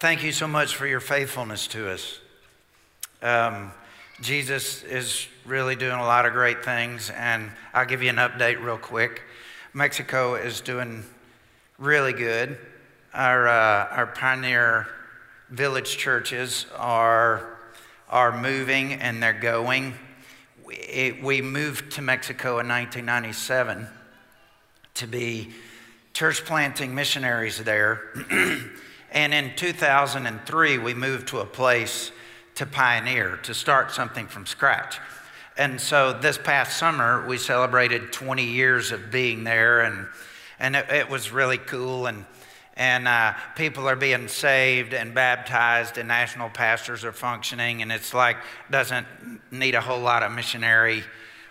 Thank you so much for your faithfulness to us. Um, Jesus is really doing a lot of great things, and I'll give you an update real quick. Mexico is doing really good. Our, uh, our pioneer village churches are, are moving and they're going. We, we moved to Mexico in 1997 to be church planting missionaries there. and in 2003, we moved to a place to pioneer, to start something from scratch. And so this past summer, we celebrated 20 years of being there, and, and it, it was really cool. And, and uh, people are being saved and baptized, and national pastors are functioning, and it's like doesn't need a whole lot of missionary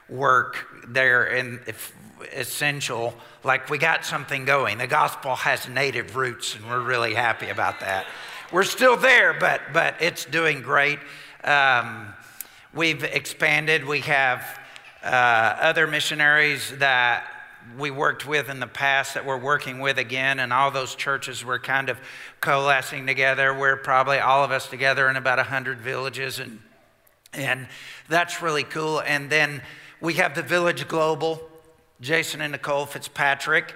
work there. And if essential, like we got something going. The gospel has native roots, and we're really happy about that. We're still there, but, but it's doing great. Um, we've expanded. We have uh, other missionaries that we worked with in the past that we're working with again, and all those churches were kind of coalescing together. We're probably all of us together in about 100 villages, and, and that's really cool. And then we have the Village Global, Jason and Nicole Fitzpatrick,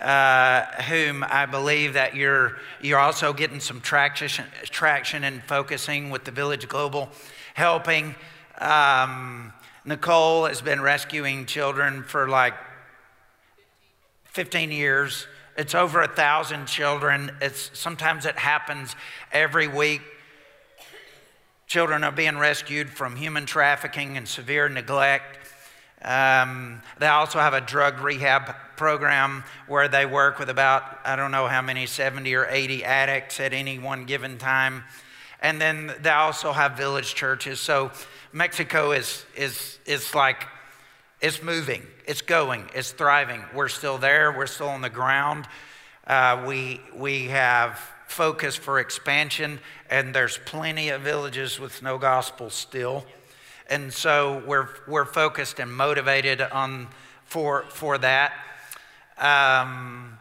uh, whom I believe that you're, you're also getting some traction, traction and focusing with the Village Global, helping. Um, Nicole has been rescuing children for like 15 years. It's over a thousand children. It's, sometimes it happens every week. Children are being rescued from human trafficking and severe neglect. Um, they also have a drug rehab program where they work with about, I don't know how many, 70 or 80 addicts at any one given time. And then they also have village churches. So Mexico is, is, is like, it's moving, it's going, it's thriving. We're still there, we're still on the ground. Uh, we, we have focus for expansion, and there's plenty of villages with no gospel still. And so we're, we're focused and motivated on, for, for that. Um,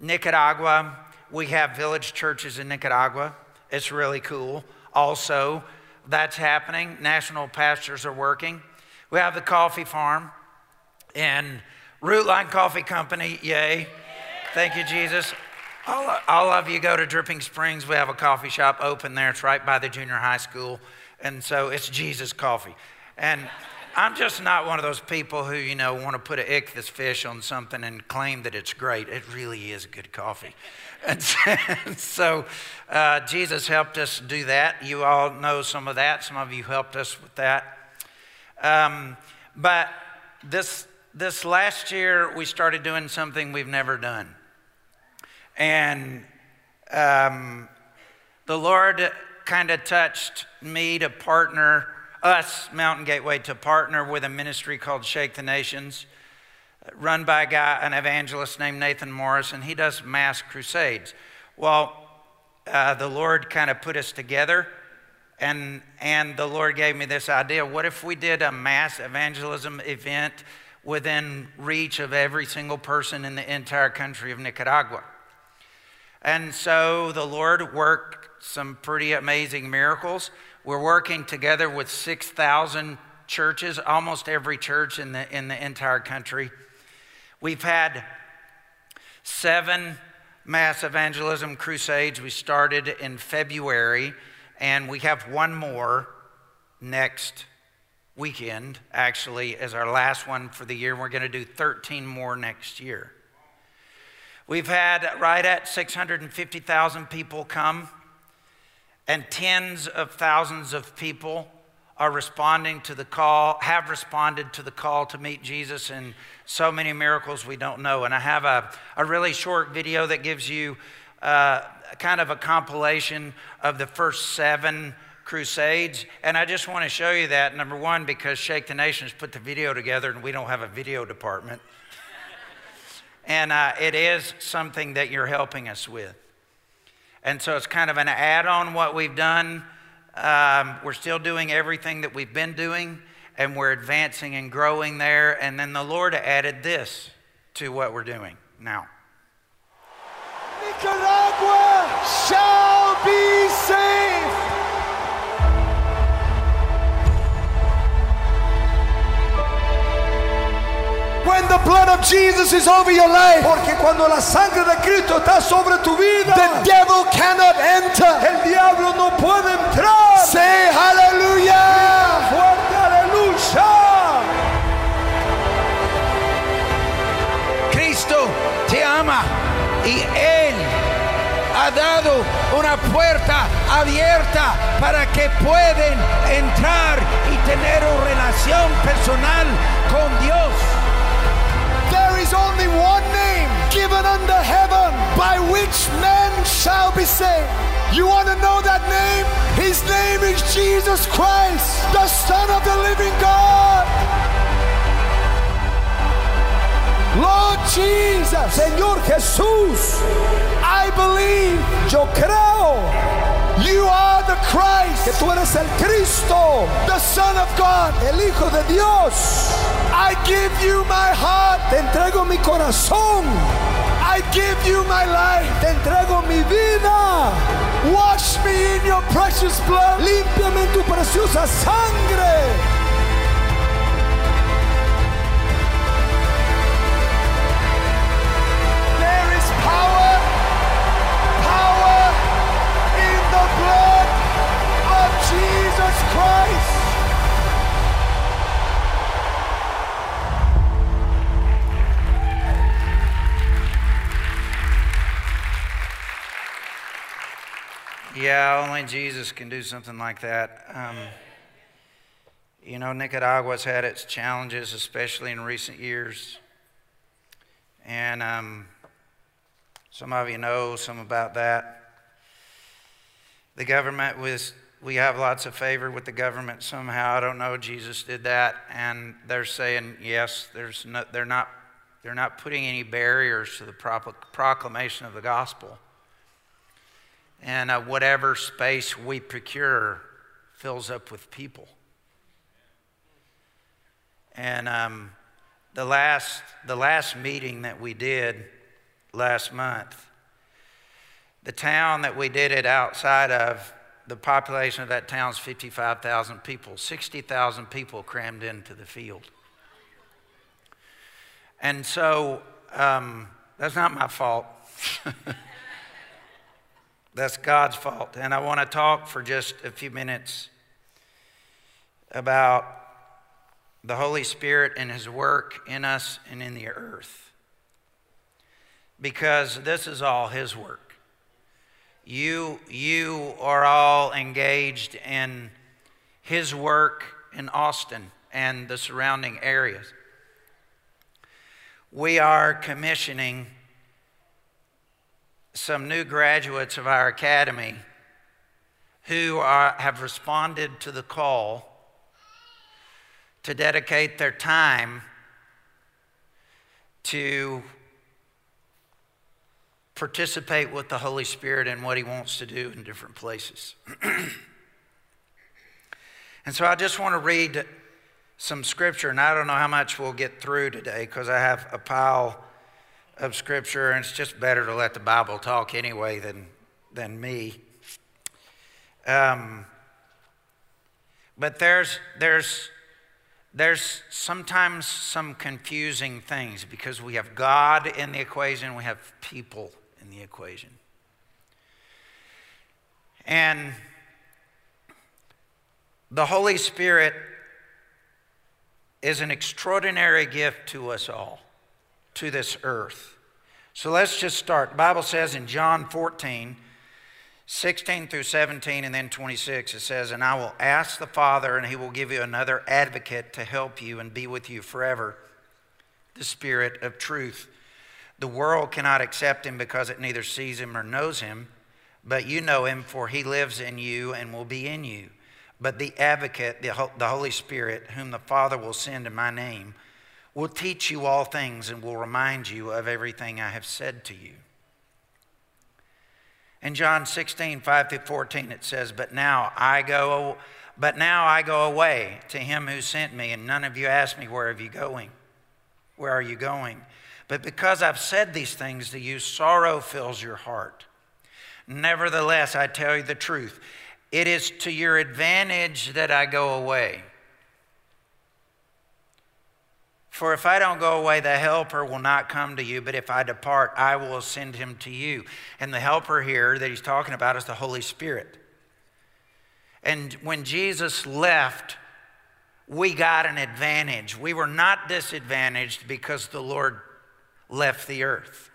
Nicaragua, we have village churches in Nicaragua. It's really cool. Also, that's happening. National pastors are working. We have the coffee farm and Rootline Coffee Company. Yay. Thank you, Jesus. All, all of you go to Dripping Springs. We have a coffee shop open there. It's right by the junior high school. And so it's Jesus coffee. And I'm just not one of those people who, you know, want to put an ichthus fish on something and claim that it's great. It really is good coffee. And so uh, Jesus helped us do that. You all know some of that. Some of you helped us with that. Um, but this, this last year, we started doing something we've never done. And um, the Lord kind of touched me to partner, us, Mountain Gateway, to partner with a ministry called Shake the Nations, run by a guy, an evangelist named Nathan Morris, and he does mass crusades. Well, uh, the Lord kind of put us together, and, and the Lord gave me this idea. What if we did a mass evangelism event within reach of every single person in the entire country of Nicaragua? And so the Lord worked some pretty amazing miracles. We're working together with 6,000 churches, almost every church in the, in the entire country. We've had seven mass evangelism crusades. We started in February, and we have one more next weekend, actually, as our last one for the year. We're going to do 13 more next year. We've had right at 650,000 people come and tens of thousands of people are responding to the call, have responded to the call to meet Jesus, and so many miracles we don't know. And I have a, a really short video that gives you uh, kind of a compilation of the first seven crusades. And I just want to show you that, number one, because Shake the Nations put the video together and we don't have a video department. and uh, it is something that you're helping us with. And so it's kind of an add on what we've done. Um, we're still doing everything that we've been doing, and we're advancing and growing there. And then the Lord added this to what we're doing now. Nicaragua the blood of Jesus is over your life, Porque cuando la sangre de Cristo está sobre tu vida, the devil cannot enter. el diablo no puede entrar. Say hallelujah. Fuerte aleluya. Cristo te ama y Él ha dado una puerta abierta para que pueden entrar y tener una relación personal con Dios. Is only one name given under heaven by which men shall be saved. You want to know that name? His name is Jesus Christ, the Son of the living God. Lord Jesus, Señor Jesús, I believe yo creo you are the Christ. que tú eres el Cristo, the Son of God. el Hijo de Dios. I give you my heart. Te entrego mi corazón, I give you my life. te entrego mi vida. Wash me in your precious blood. Límpiame en tu preciosa sangre. There is Yeah, only Jesus can do something like that. Um, you know, Nicaragua's had its challenges, especially in recent years. And um, some of you know some about that. The government was, we have lots of favor with the government somehow. I don't know. Jesus did that. And they're saying, yes, there's no, they're, not, they're not putting any barriers to the proclamation of the gospel. And uh, whatever space we procure fills up with people. And um, the, last, the last meeting that we did last month, the town that we did it outside of, the population of that town is 55,000 people. 60,000 people crammed into the field. And so um, that's not my fault. That's God's fault. And I want to talk for just a few minutes about the Holy Spirit and His work in us and in the earth. Because this is all His work. You, you are all engaged in His work in Austin and the surrounding areas. We are commissioning some new graduates of our academy who are, have responded to the call to dedicate their time to participate with the Holy Spirit in what He wants to do in different places. and so I just want to read some scripture, and I don't know how much we'll get through today because I have a pile of Scripture, and it's just better to let the Bible talk anyway than, than me. Um, but there's, there's, there's sometimes some confusing things because we have God in the equation, we have people in the equation. And the Holy Spirit is an extraordinary gift to us all to this earth. So let's just start. The Bible says in John 14, 16 through 17, and then 26, it says, And I will ask the Father, and he will give you another advocate to help you and be with you forever, the Spirit of truth. The world cannot accept him because it neither sees him or knows him, but you know him, for he lives in you and will be in you. But the advocate, the Holy Spirit, whom the Father will send in my name, will teach you all things and will remind you of everything I have said to you. In John 16, 5 through 14, it says, But now I go, but now I go away to him who sent me, and none of you ask me, Where are you going? Where are you going? But because I've said these things to you, sorrow fills your heart. Nevertheless, I tell you the truth. It is to your advantage that I go away. For if I don't go away, the Helper will not come to you, but if I depart, I will send him to you. And the Helper here that he's talking about is the Holy Spirit. And when Jesus left, we got an advantage. We were not disadvantaged because the Lord left the earth.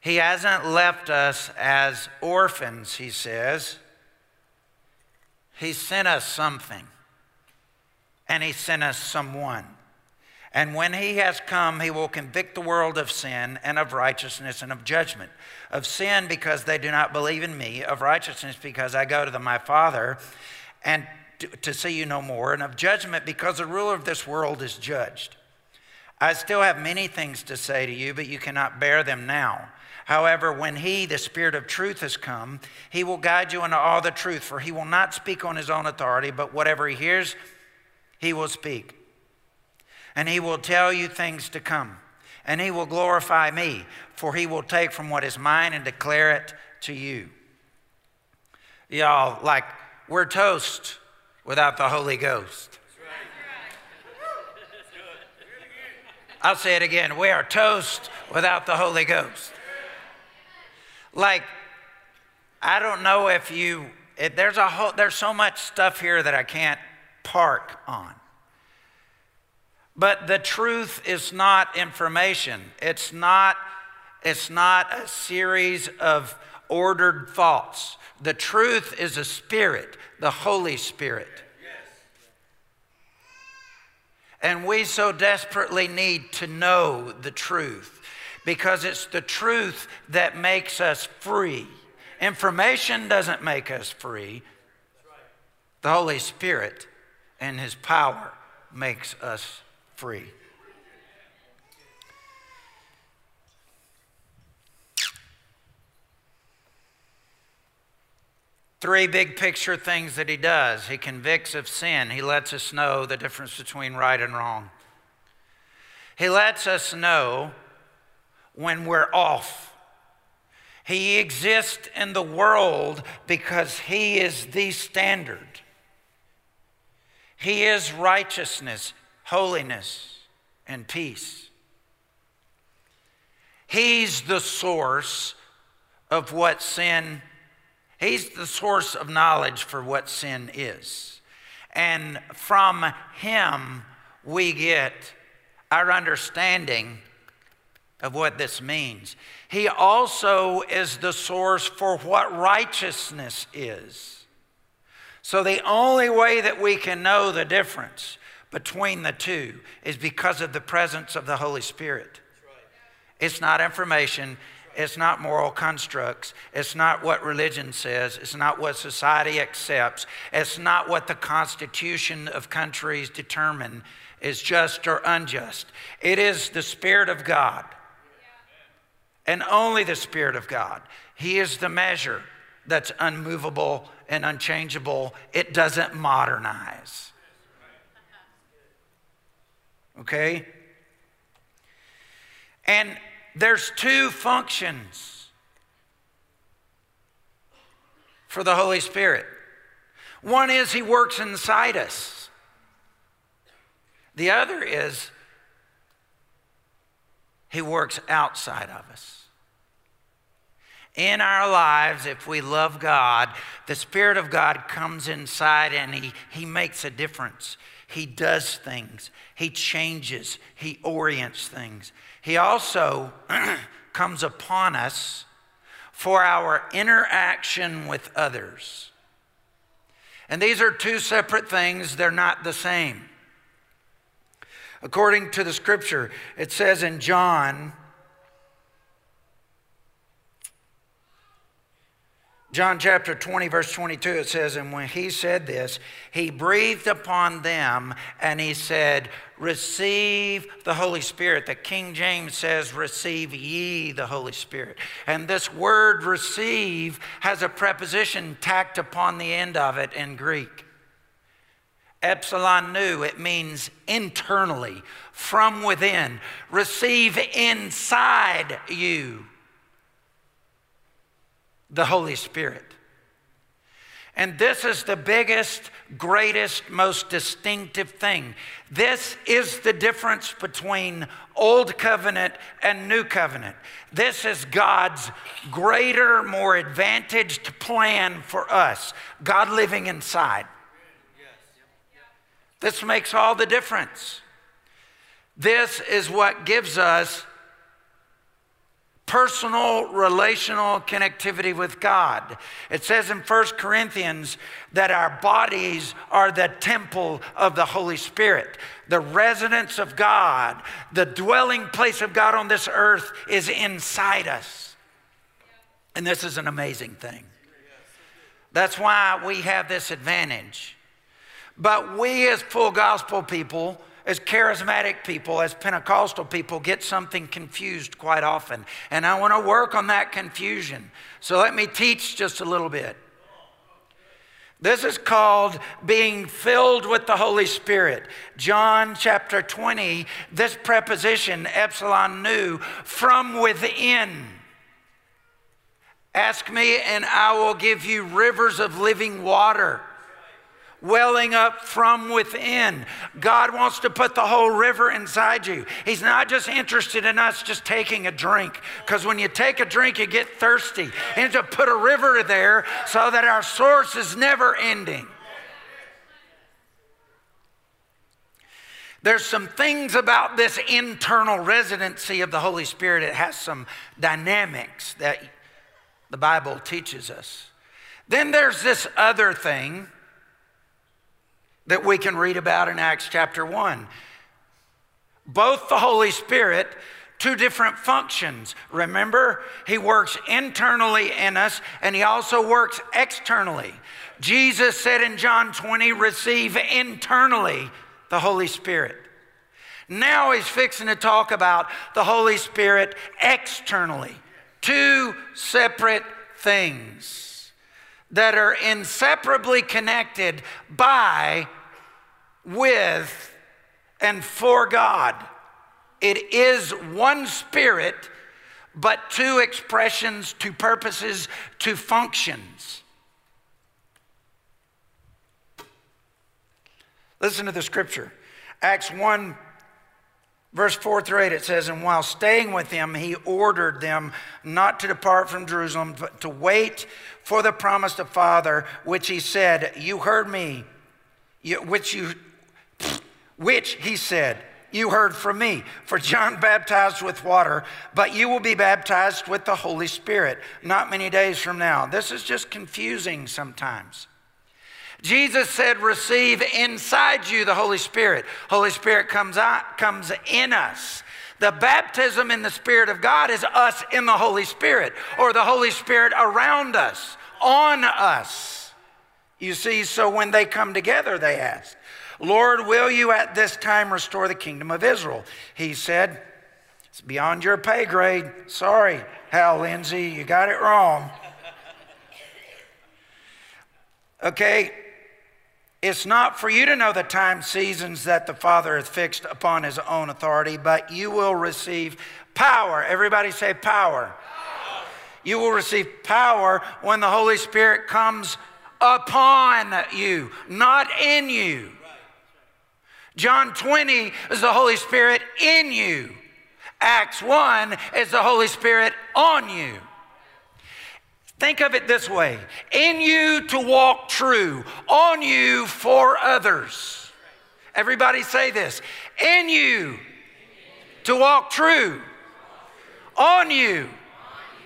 He hasn't left us as orphans, he says. He sent us something, and He sent us someone. And when He has come, He will convict the world of sin and of righteousness and of judgment. Of sin, because they do not believe in me, of righteousness, because I go to the, my Father and to, to see you no more, and of judgment, because the ruler of this world is judged. I still have many things to say to you, but you cannot bear them now. However, when he, the Spirit of truth, has come, he will guide you into all the truth, for he will not speak on his own authority, but whatever he hears, he will speak. And he will tell you things to come. And he will glorify me, for he will take from what is mine and declare it to you. Y'all, like, we're toast without the Holy Ghost. I'll say it again. We are toast without the Holy Ghost. Like, I don't know if you, it, there's a whole, there's so much stuff here that I can't park on. But the truth is not information. It's not, it's not a series of ordered thoughts. The truth is a spirit, the Holy Spirit. And we so desperately need to know the truth because it's the truth that makes us free. Information doesn't make us free. The Holy Spirit and His power makes us free. Three big picture things that he does. He convicts of sin. He lets us know the difference between right and wrong. He lets us know when we're off. He exists in the world because He is the standard. He is righteousness, holiness, and peace. He's the source of what sin He's the source of knowledge for what sin is. And from him we get our understanding of what this means. He also is the source for what righteousness is. So, the only way that we can know the difference between the two is because of the presence of the Holy Spirit. It's not information, it's not moral constructs, it's not what religion says, it's not what society accepts, it's not what the constitution of countries determine. Is just or unjust. It is the Spirit of God. And only the Spirit of God. He is the measure that's unmovable and unchangeable, it doesn't modernize. Okay? And there's two functions for the Holy Spirit. One is He works inside us, the other is He works outside of us in our lives, if we love God, the Spirit of God comes inside and He, he makes a difference. He does things, He changes, He orients things. He also comes upon us for our interaction with others. And these are two separate things, they're not the same. According to the scripture, it says in John John chapter 20, verse 22, it says, And when he said this, he breathed upon them and he said, Receive the Holy Spirit. The King James says, Receive ye the Holy Spirit. And this word receive has a preposition tacked upon the end of it in Greek. Epsilon nu, it means internally, from within. Receive inside you the Holy Spirit. And this is the biggest, greatest, most distinctive thing. This is the difference between Old Covenant and New Covenant. This is God's greater, more advantaged plan for us, God living inside. This makes all the difference. This is what gives us personal relational connectivity with God. It says in 1 Corinthians that our bodies are the temple of the Holy Spirit. The residence of God, the dwelling place of God on this earth is inside us. And this is an amazing thing. That's why we have this advantage. But we, as full gospel people, as charismatic people, as Pentecostal people, get something confused quite often. And I want to work on that confusion. So let me teach just a little bit. This is called being filled with the Holy Spirit. John chapter 20, this preposition, epsilon nu, from within. Ask me, and I will give you rivers of living water welling up from within. God wants to put the whole river inside you. He's not just interested in us just taking a drink, because when you take a drink, you get thirsty. Needs to put a river there so that our source is never ending. There's some things about this internal residency of the Holy Spirit. It has some dynamics that the Bible teaches us. Then there's this other thing that we can read about in Acts chapter 1. Both the Holy Spirit, two different functions. Remember, He works internally in us and He also works externally. Jesus said in John 20, receive internally the Holy Spirit. Now He's fixing to talk about the Holy Spirit externally. Two separate things that are inseparably connected by with and for God. It is one spirit, but two expressions, two purposes, two functions. Listen to the scripture. Acts 1, verse 4 through 8, it says, And while staying with them, he ordered them not to depart from Jerusalem, but to wait for the promise of Father, which he said, You heard me, which you which he said, You heard from me. For John baptized with water, but you will be baptized with the Holy Spirit not many days from now. This is just confusing sometimes. Jesus said, Receive inside you the Holy Spirit. Holy Spirit comes out, comes in us. The baptism in the Spirit of God is us in the Holy Spirit, or the Holy Spirit around us, on us. You see, so when they come together, they ask, Lord, will you at this time restore the kingdom of Israel? He said, It's beyond your pay grade. Sorry, Hal Lindsey, you got it wrong. Okay, it's not for you to know the time seasons that the Father has fixed upon his own authority, but you will receive power. Everybody say power. You will receive power when the Holy Spirit comes upon you, not in you. John 20 is the Holy Spirit in you. Acts 1 is the Holy Spirit on you. Think of it this way in you to walk true, on you for others. Everybody say this in you to walk true, on you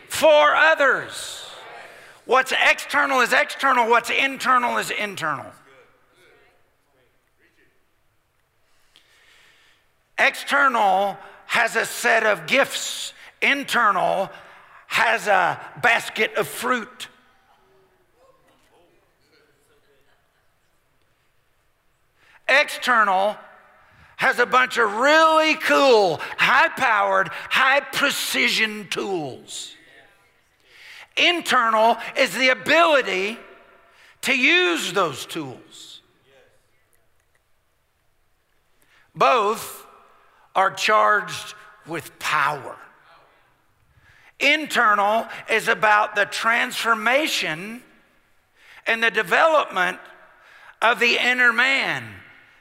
for others. What's external is external, what's internal is internal. External has a set of gifts, internal has a basket of fruit. External has a bunch of really cool, high powered, high precision tools. Internal is the ability to use those tools. Both are charged with power. Internal is about the transformation and the development of the inner man,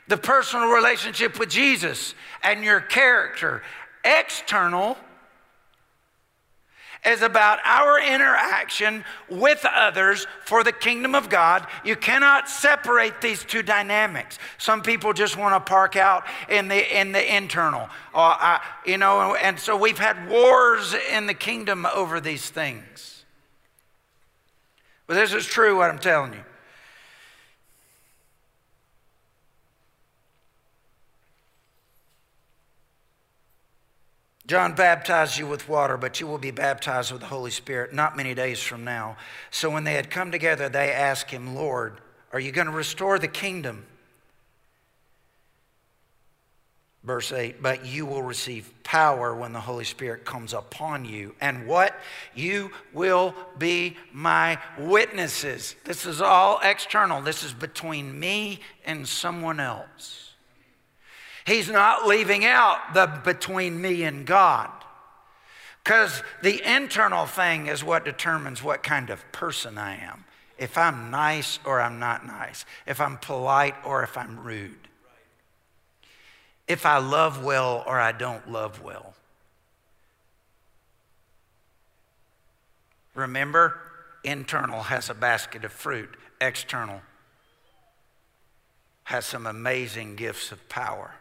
the personal relationship with Jesus and your character. External is about our interaction with others for the kingdom of God. You cannot separate these two dynamics. Some people just want to park out in the in the internal, uh, I, you know, and so we've had wars in the kingdom over these things. But this is true what I'm telling you. John baptized you with water, but you will be baptized with the Holy Spirit not many days from now. So when they had come together, they asked him, Lord, are you going to restore the kingdom? Verse 8, but you will receive power when the Holy Spirit comes upon you. And what? You will be my witnesses. This is all external. This is between me and someone else. He's not leaving out the between me and God. Because the internal thing is what determines what kind of person I am. If I'm nice or I'm not nice. If I'm polite or if I'm rude. If I love well or I don't love well. Remember, internal has a basket of fruit, external has some amazing gifts of power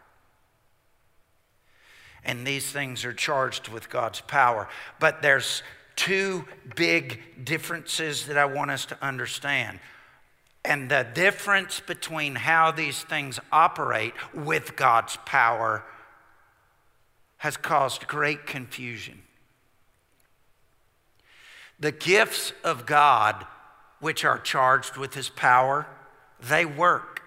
and these things are charged with God's power. But there's two big differences that I want us to understand. And the difference between how these things operate with God's power has caused great confusion. The gifts of God, which are charged with His power, they work.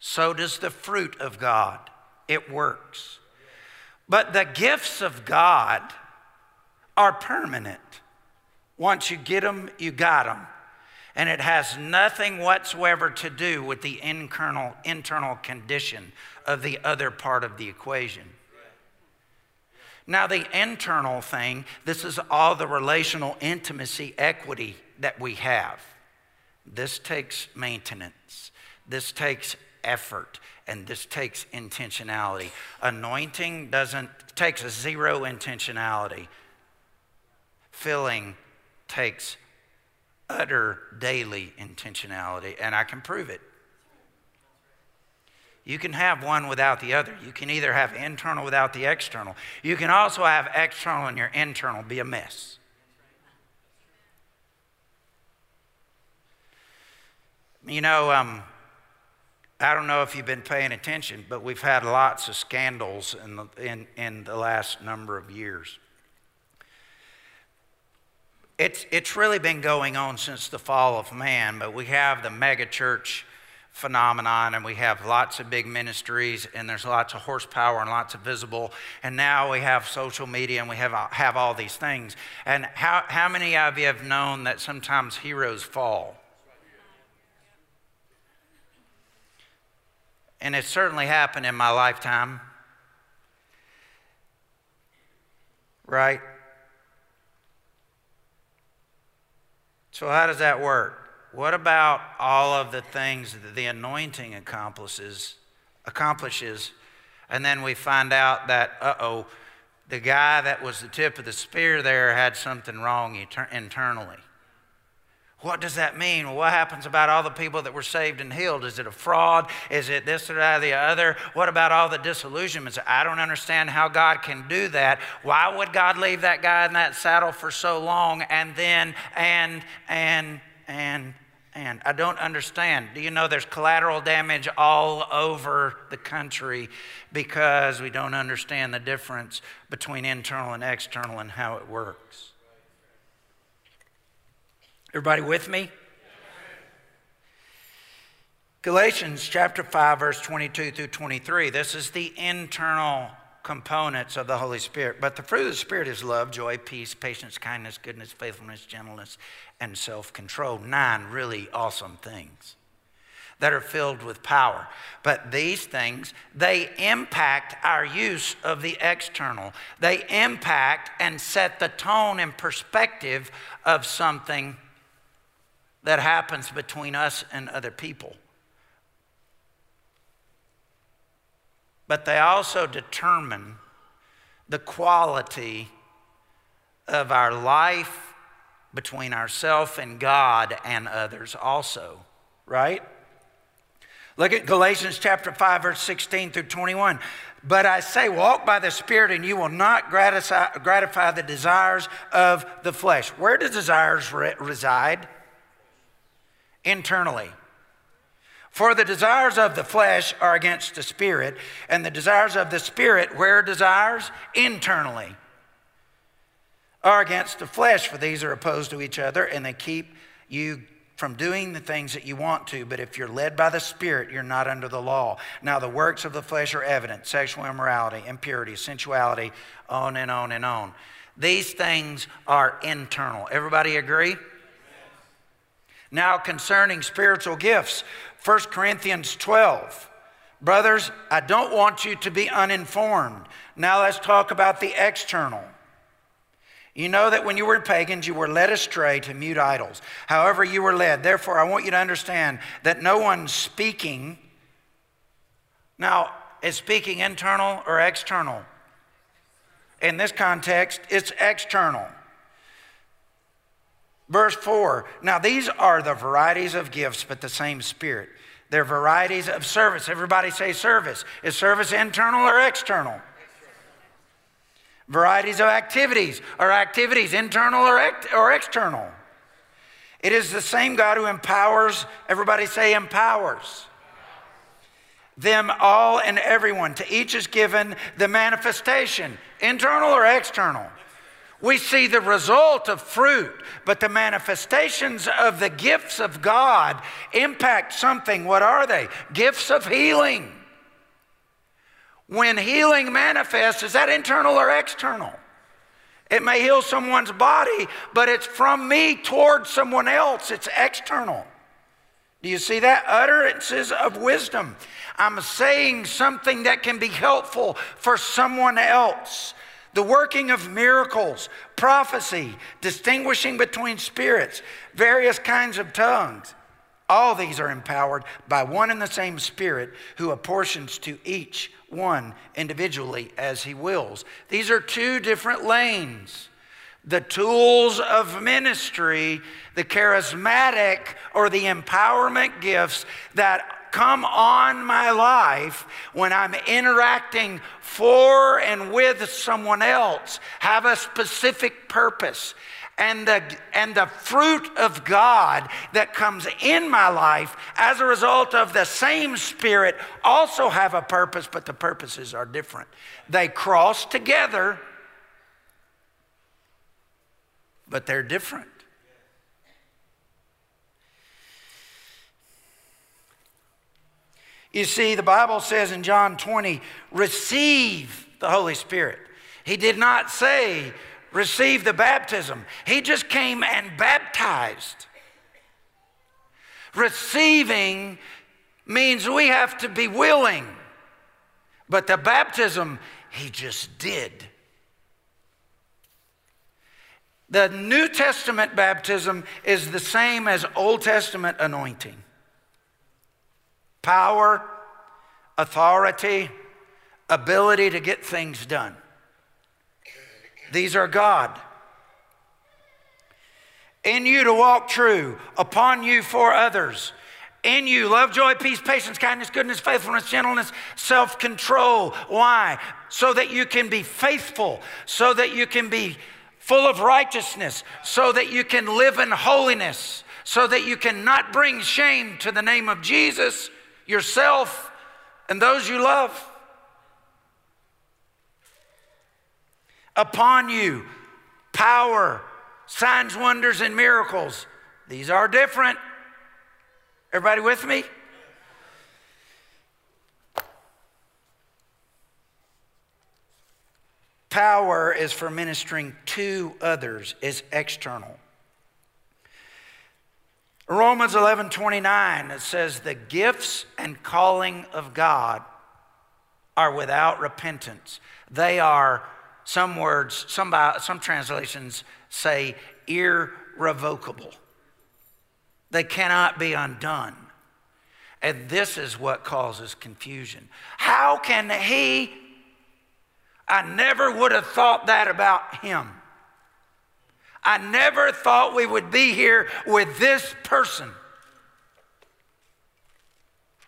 So does the fruit of God, it works. But the gifts of God are permanent. Once you get them, you got them. And it has nothing whatsoever to do with the internal, internal condition of the other part of the equation. Now, the internal thing, this is all the relational intimacy equity that we have. This takes maintenance, this takes effort, and this takes intentionality. Anointing doesn't takes a zero intentionality. Filling takes utter daily intentionality, and I can prove it. You can have one without the other. You can either have internal without the external. You can also have external and your internal be a mess. You know, um, I don't know if you've been paying attention, but we've had lots of scandals in the, in, in the last number of years. It's, it's really been going on since the fall of man, but we have the megachurch phenomenon and we have lots of big ministries and there's lots of horsepower and lots of visible and now we have social media and we have, have all these things and how, how many of you have known that sometimes heroes fall and it certainly happened in my lifetime. Right? So, how does that work? What about all of the things that the anointing accomplishes, accomplishes, and then we find out that, uh oh, the guy that was the tip of the spear there had something wrong internally? What does that mean? What happens about all the people that were saved and healed? Is it a fraud? Is it this or that or the other? What about all the disillusionments? I don't understand how God can do that. Why would God leave that guy in that saddle for so long and then, and, and, and, and? I don't understand. Do you know there's collateral damage all over the country because we don't understand the difference between internal and external and how it works? Everybody with me? Galatians chapter 5, verse 22 through 23. This is the internal components of the Holy Spirit. But the fruit of the Spirit is love, joy, peace, patience, kindness, goodness, faithfulness, gentleness, and self control. Nine really awesome things that are filled with power. But these things, they impact our use of the external. They impact and set the tone and perspective of something that happens between us and other people. But they also determine the quality of our life between ourselves and God and others, also, right? Look at Galatians chapter 5, verse 16 through 21. But I say, walk by the Spirit, and you will not gratify, gratify the desires of the flesh. Where do desires re- reside? Internally. For the desires of the flesh are against the Spirit, and the desires of the Spirit, where desires? Internally. Are against the flesh, for these are opposed to each other, and they keep you from doing the things that you want to, but if you're led by the Spirit, you're not under the law. Now, the works of the flesh are evident sexual immorality, impurity, sensuality, on and on and on. These things are internal. Everybody agree? Now, concerning spiritual gifts, 1 Corinthians 12. Brothers, I don't want you to be uninformed. Now, let's talk about the external. You know that when you were pagans, you were led astray to mute idols. However, you were led. Therefore, I want you to understand that no one speaking, now, is speaking internal or external? In this context, it's external. Verse 4 Now, these are the varieties of gifts, but the same Spirit. They're varieties of service. Everybody say service. Is service internal or external? varieties of activities. Are activities internal or, or external? It is the same God who empowers, everybody say empowers. Them all and everyone. To each is given the manifestation, internal or external. We see the result of fruit, but the manifestations of the gifts of God impact something. What are they? Gifts of healing when healing manifests, is that internal or external? It may heal someone's body, but it's from me towards someone else. It's external. Do you see that? Utterances of wisdom. I'm saying something that can be helpful for someone else. The working of miracles, prophecy, distinguishing between spirits, various kinds of tongues. All these are empowered by one and the same Spirit who apportions to each one individually as he wills. These are two different lanes. The tools of ministry, the charismatic or the empowerment gifts that come on my life when I'm interacting for and with someone else have a specific purpose and the, and the fruit of God that comes in my life as a result of the same Spirit also have a purpose, but the purposes are different. They cross together, but they're different. You see, the Bible says in John 20, receive the Holy Spirit. He did not say, receive the baptism. He just came and baptized. Receiving means we have to be willing, but the baptism, he just did. The New Testament baptism is the same as Old Testament anointing power, authority, ability to get things done. These are God. In you to walk true, upon you for others. In you, love, joy, peace, patience, kindness, goodness, faithfulness, gentleness, self control. Why? So that you can be faithful, so that you can be full of righteousness, so that you can live in holiness, so that you can not bring shame to the name of Jesus, yourself, and those you love. upon you power, signs, wonders, and miracles. These are different. Everybody with me? Power is for ministering to others, is external. Romans 11 29, it says, The gifts and calling of God are without repentance. They are some words, some, some translations say irrevocable. They cannot be undone. And this is what causes confusion. How can he? I never would have thought that about him. I never thought we would be here with this person.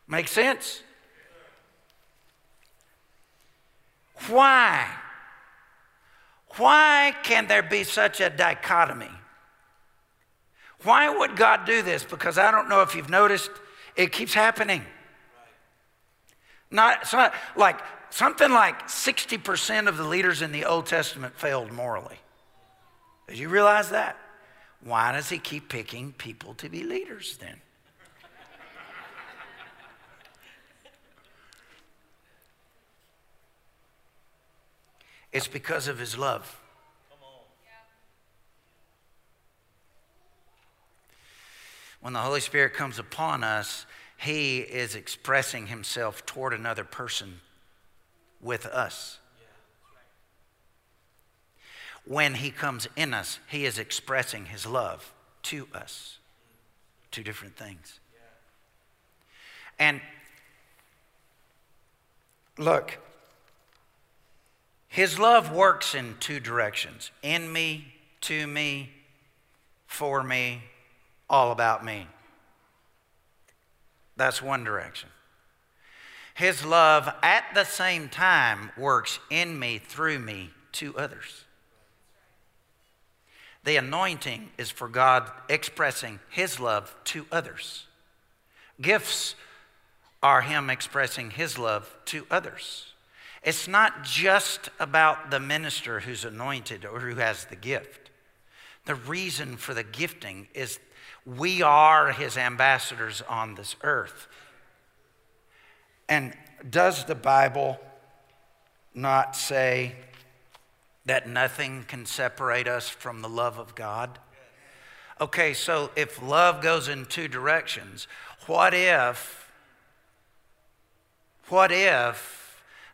Make sense? Why? Why can there be such a dichotomy? Why would God do this? Because I don't know if you've noticed, it keeps happening. Not, not like something like 60% of the leaders in the Old Testament failed morally. Did you realize that? Why does he keep picking people to be leaders then? It's because of his love. When the Holy Spirit comes upon us, he is expressing himself toward another person with us. When he comes in us, he is expressing his love to us. Two different things. And look, his love works in two directions in me, to me, for me, all about me. That's one direction. His love at the same time works in me, through me, to others. The anointing is for God expressing His love to others. Gifts are Him expressing His love to others. It's not just about the minister who's anointed or who has the gift. The reason for the gifting is we are his ambassadors on this earth. And does the Bible not say that nothing can separate us from the love of God? Okay, so if love goes in two directions, what if, what if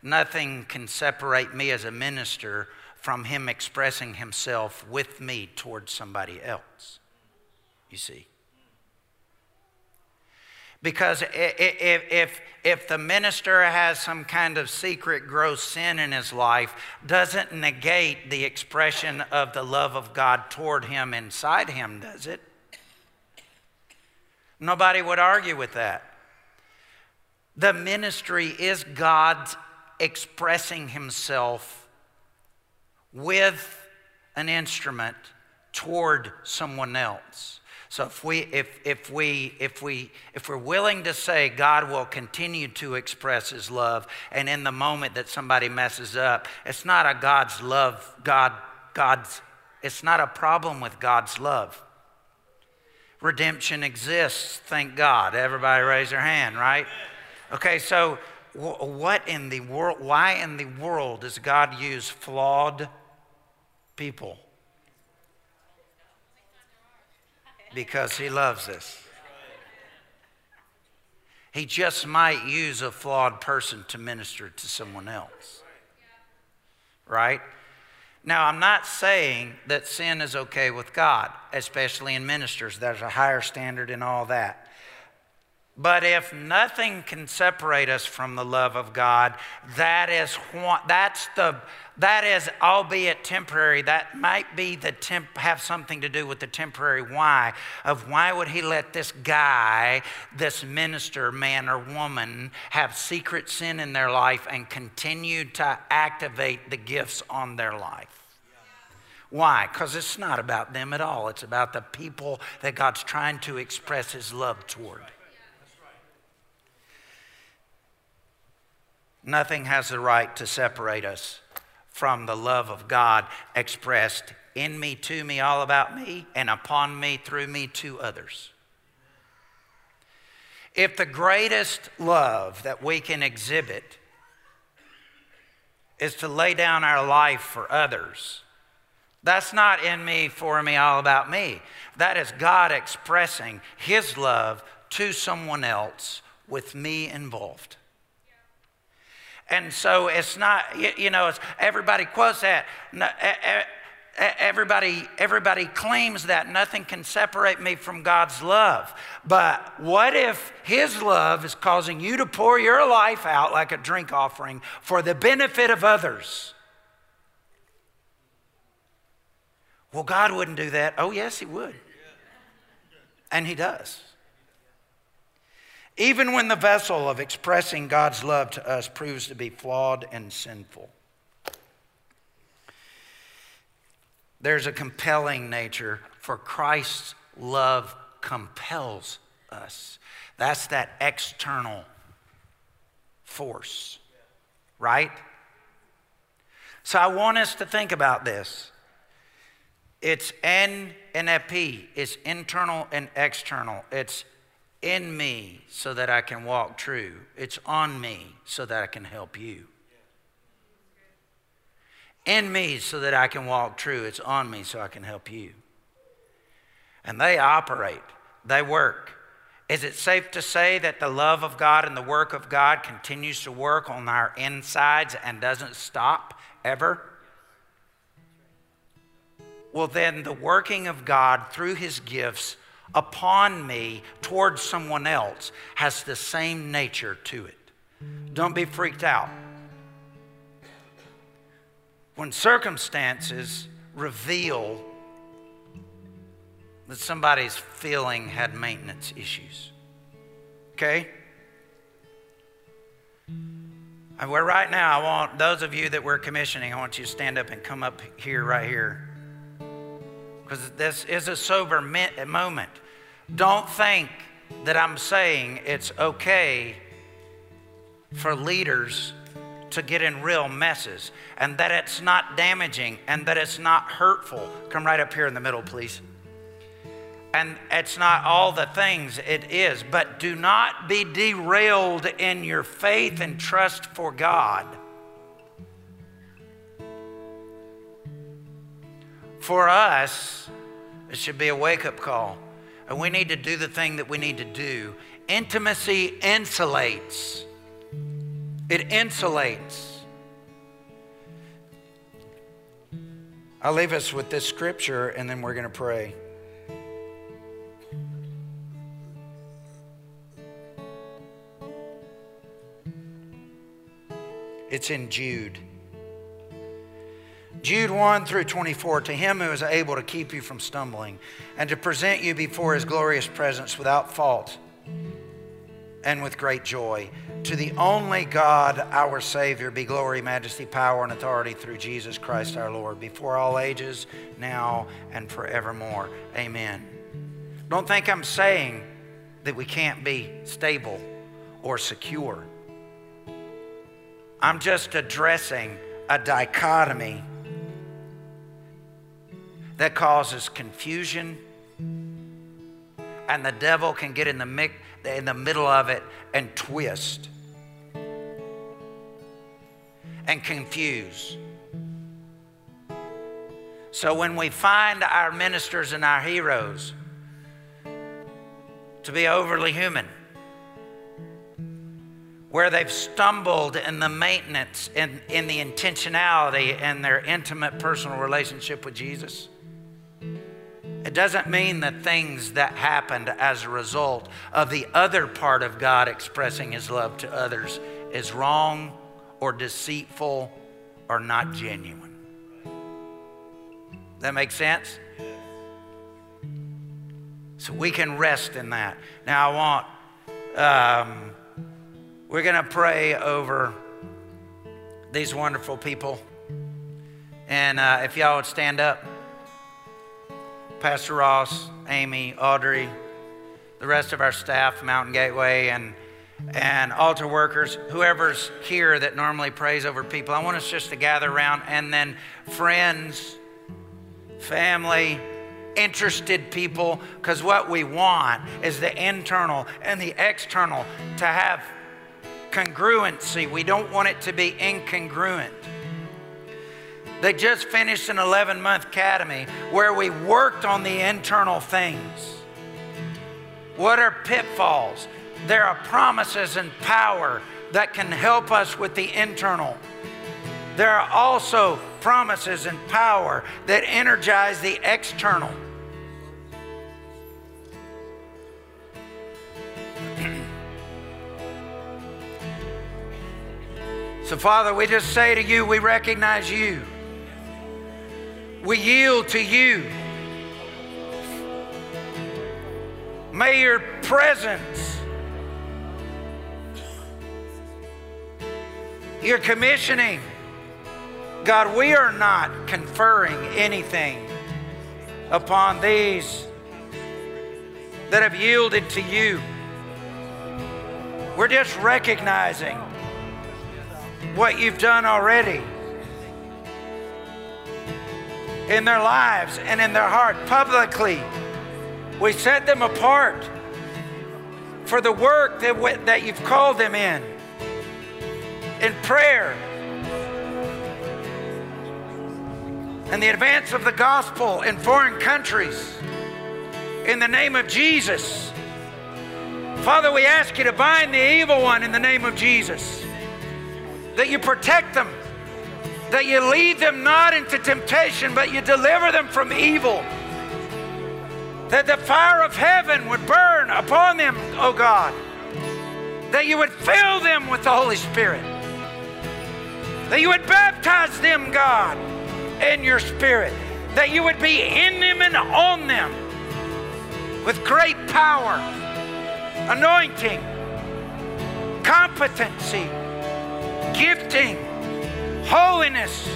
Nothing can separate me as a minister from him expressing himself with me towards somebody else. You see? Because if, if, if the minister has some kind of secret gross sin in his life, doesn't negate the expression of the love of God toward him inside him, does it? Nobody would argue with that. The ministry is God's expressing himself with an instrument toward someone else. So if we if if we if we if we're willing to say God will continue to express his love and in the moment that somebody messes up, it's not a God's love, God God's it's not a problem with God's love. Redemption exists, thank God. Everybody raise their hand, right? Okay, so what in the world, why in the world does God use flawed people? Because He loves us. He just might use a flawed person to minister to someone else. Right? Now, I'm not saying that sin is okay with God, especially in ministers. There's a higher standard in all that. But if nothing can separate us from the love of God, that is that's the that is albeit temporary that might be the temp, have something to do with the temporary why of why would he let this guy this minister man or woman have secret sin in their life and continue to activate the gifts on their life why? Because it's not about them at all. It's about the people that God's trying to express His love toward. Nothing has the right to separate us from the love of God expressed in me, to me, all about me, and upon me, through me, to others. If the greatest love that we can exhibit is to lay down our life for others, that's not in me, for me, all about me. That is God expressing His love to someone else with me involved. And so it's not, you know, it's, everybody quotes that. everybody, everybody claims that nothing can separate me from God's love. But what if His love is causing you to pour your life out like a drink offering for the benefit of others? Well, God wouldn't do that. Oh, yes, He would. And He does. Even when the vessel of expressing God's love to us proves to be flawed and sinful. There's a compelling nature, for Christ's love compels us. That's that external force, right? So I want us to think about this. It's N and P. It's internal and external. It's in me so that I can walk true. It's on me so that I can help you in me so that I can walk true. It's on me so I can help you. And they operate, they work. Is it safe to say that the love of God and the work of God continues to work on our insides and doesn't stop ever? Well, then the working of God through his gifts upon me towards someone else has the same nature to it. Don't be freaked out when circumstances reveal that somebody's feeling had maintenance issues. Okay? And we're right now, I want those of you that we're commissioning, I want you to stand up and come up here, right here. Because this is a sober moment. Don't think that I'm saying it's okay for leaders to get in real messes and that it's not damaging and that it's not hurtful. Come right up here in the middle, please. And it's not all the things it is, but do not be derailed in your faith and trust for God. For us, it should be a wake up call. And we need to do the thing that we need to do. Intimacy insulates it insulates. I'll leave us with this scripture and then we're going to pray. It's in Jude. Jude 1 through 24 To him who is able to keep you from stumbling and to present you before his glorious presence without fault and with great joy. To the only God, our Savior, be glory, majesty, power, and authority through Jesus Christ our Lord, before all ages, now and forevermore. Amen. Don't think I'm saying that we can't be stable or secure. I'm just addressing a dichotomy that causes confusion, and the devil can get in the, in the middle of it and twist and confuse. So when we find our ministers and our heroes to be overly human, where they've stumbled in the maintenance, in, in the intentionality, in their intimate personal relationship with Jesus, it doesn't mean the things that happened as a result of the other part of God expressing his love to others is wrong or deceitful or not genuine. That makes sense? So we can rest in that. Now, I want, um, we're going to pray over these wonderful people. And uh, if y'all would stand up, Pastor Ross, Amy, Audrey, the rest of our staff, Mountain Gateway, and and altar workers, whoever's here that normally prays over people. I want us just to gather around and then friends, family, interested people, because what we want is the internal and the external to have congruency. We don't want it to be incongruent. They just finished an 11 month academy where we worked on the internal things. What are pitfalls? There are promises and power that can help us with the internal. there are also promises and power that energize the external. so, Father, we just say to you, we recognize you. We yield to you. May your presence, your commissioning, God, we are not conferring anything upon these that have yielded to you. We're just recognizing what you've done already in their lives and in their heart publicly. We set them apart for the work that, that you've called them in, in prayer, and the advance of the gospel in foreign countries. In the name of Jesus. Father, we ask you to bind the evil one in the name of Jesus, that you protect them, that you lead them not into temptation, but you deliver them from evil. That the fire of heaven would burn upon them, O oh God, that you would fill them with the Holy Spirit, that you would baptize them, God, in your Spirit, that you would be in them and on them with great power, anointing, competency, gifting, holiness,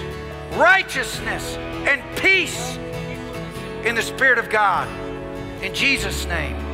righteousness, and peace in the Spirit of God. In Jesus' name.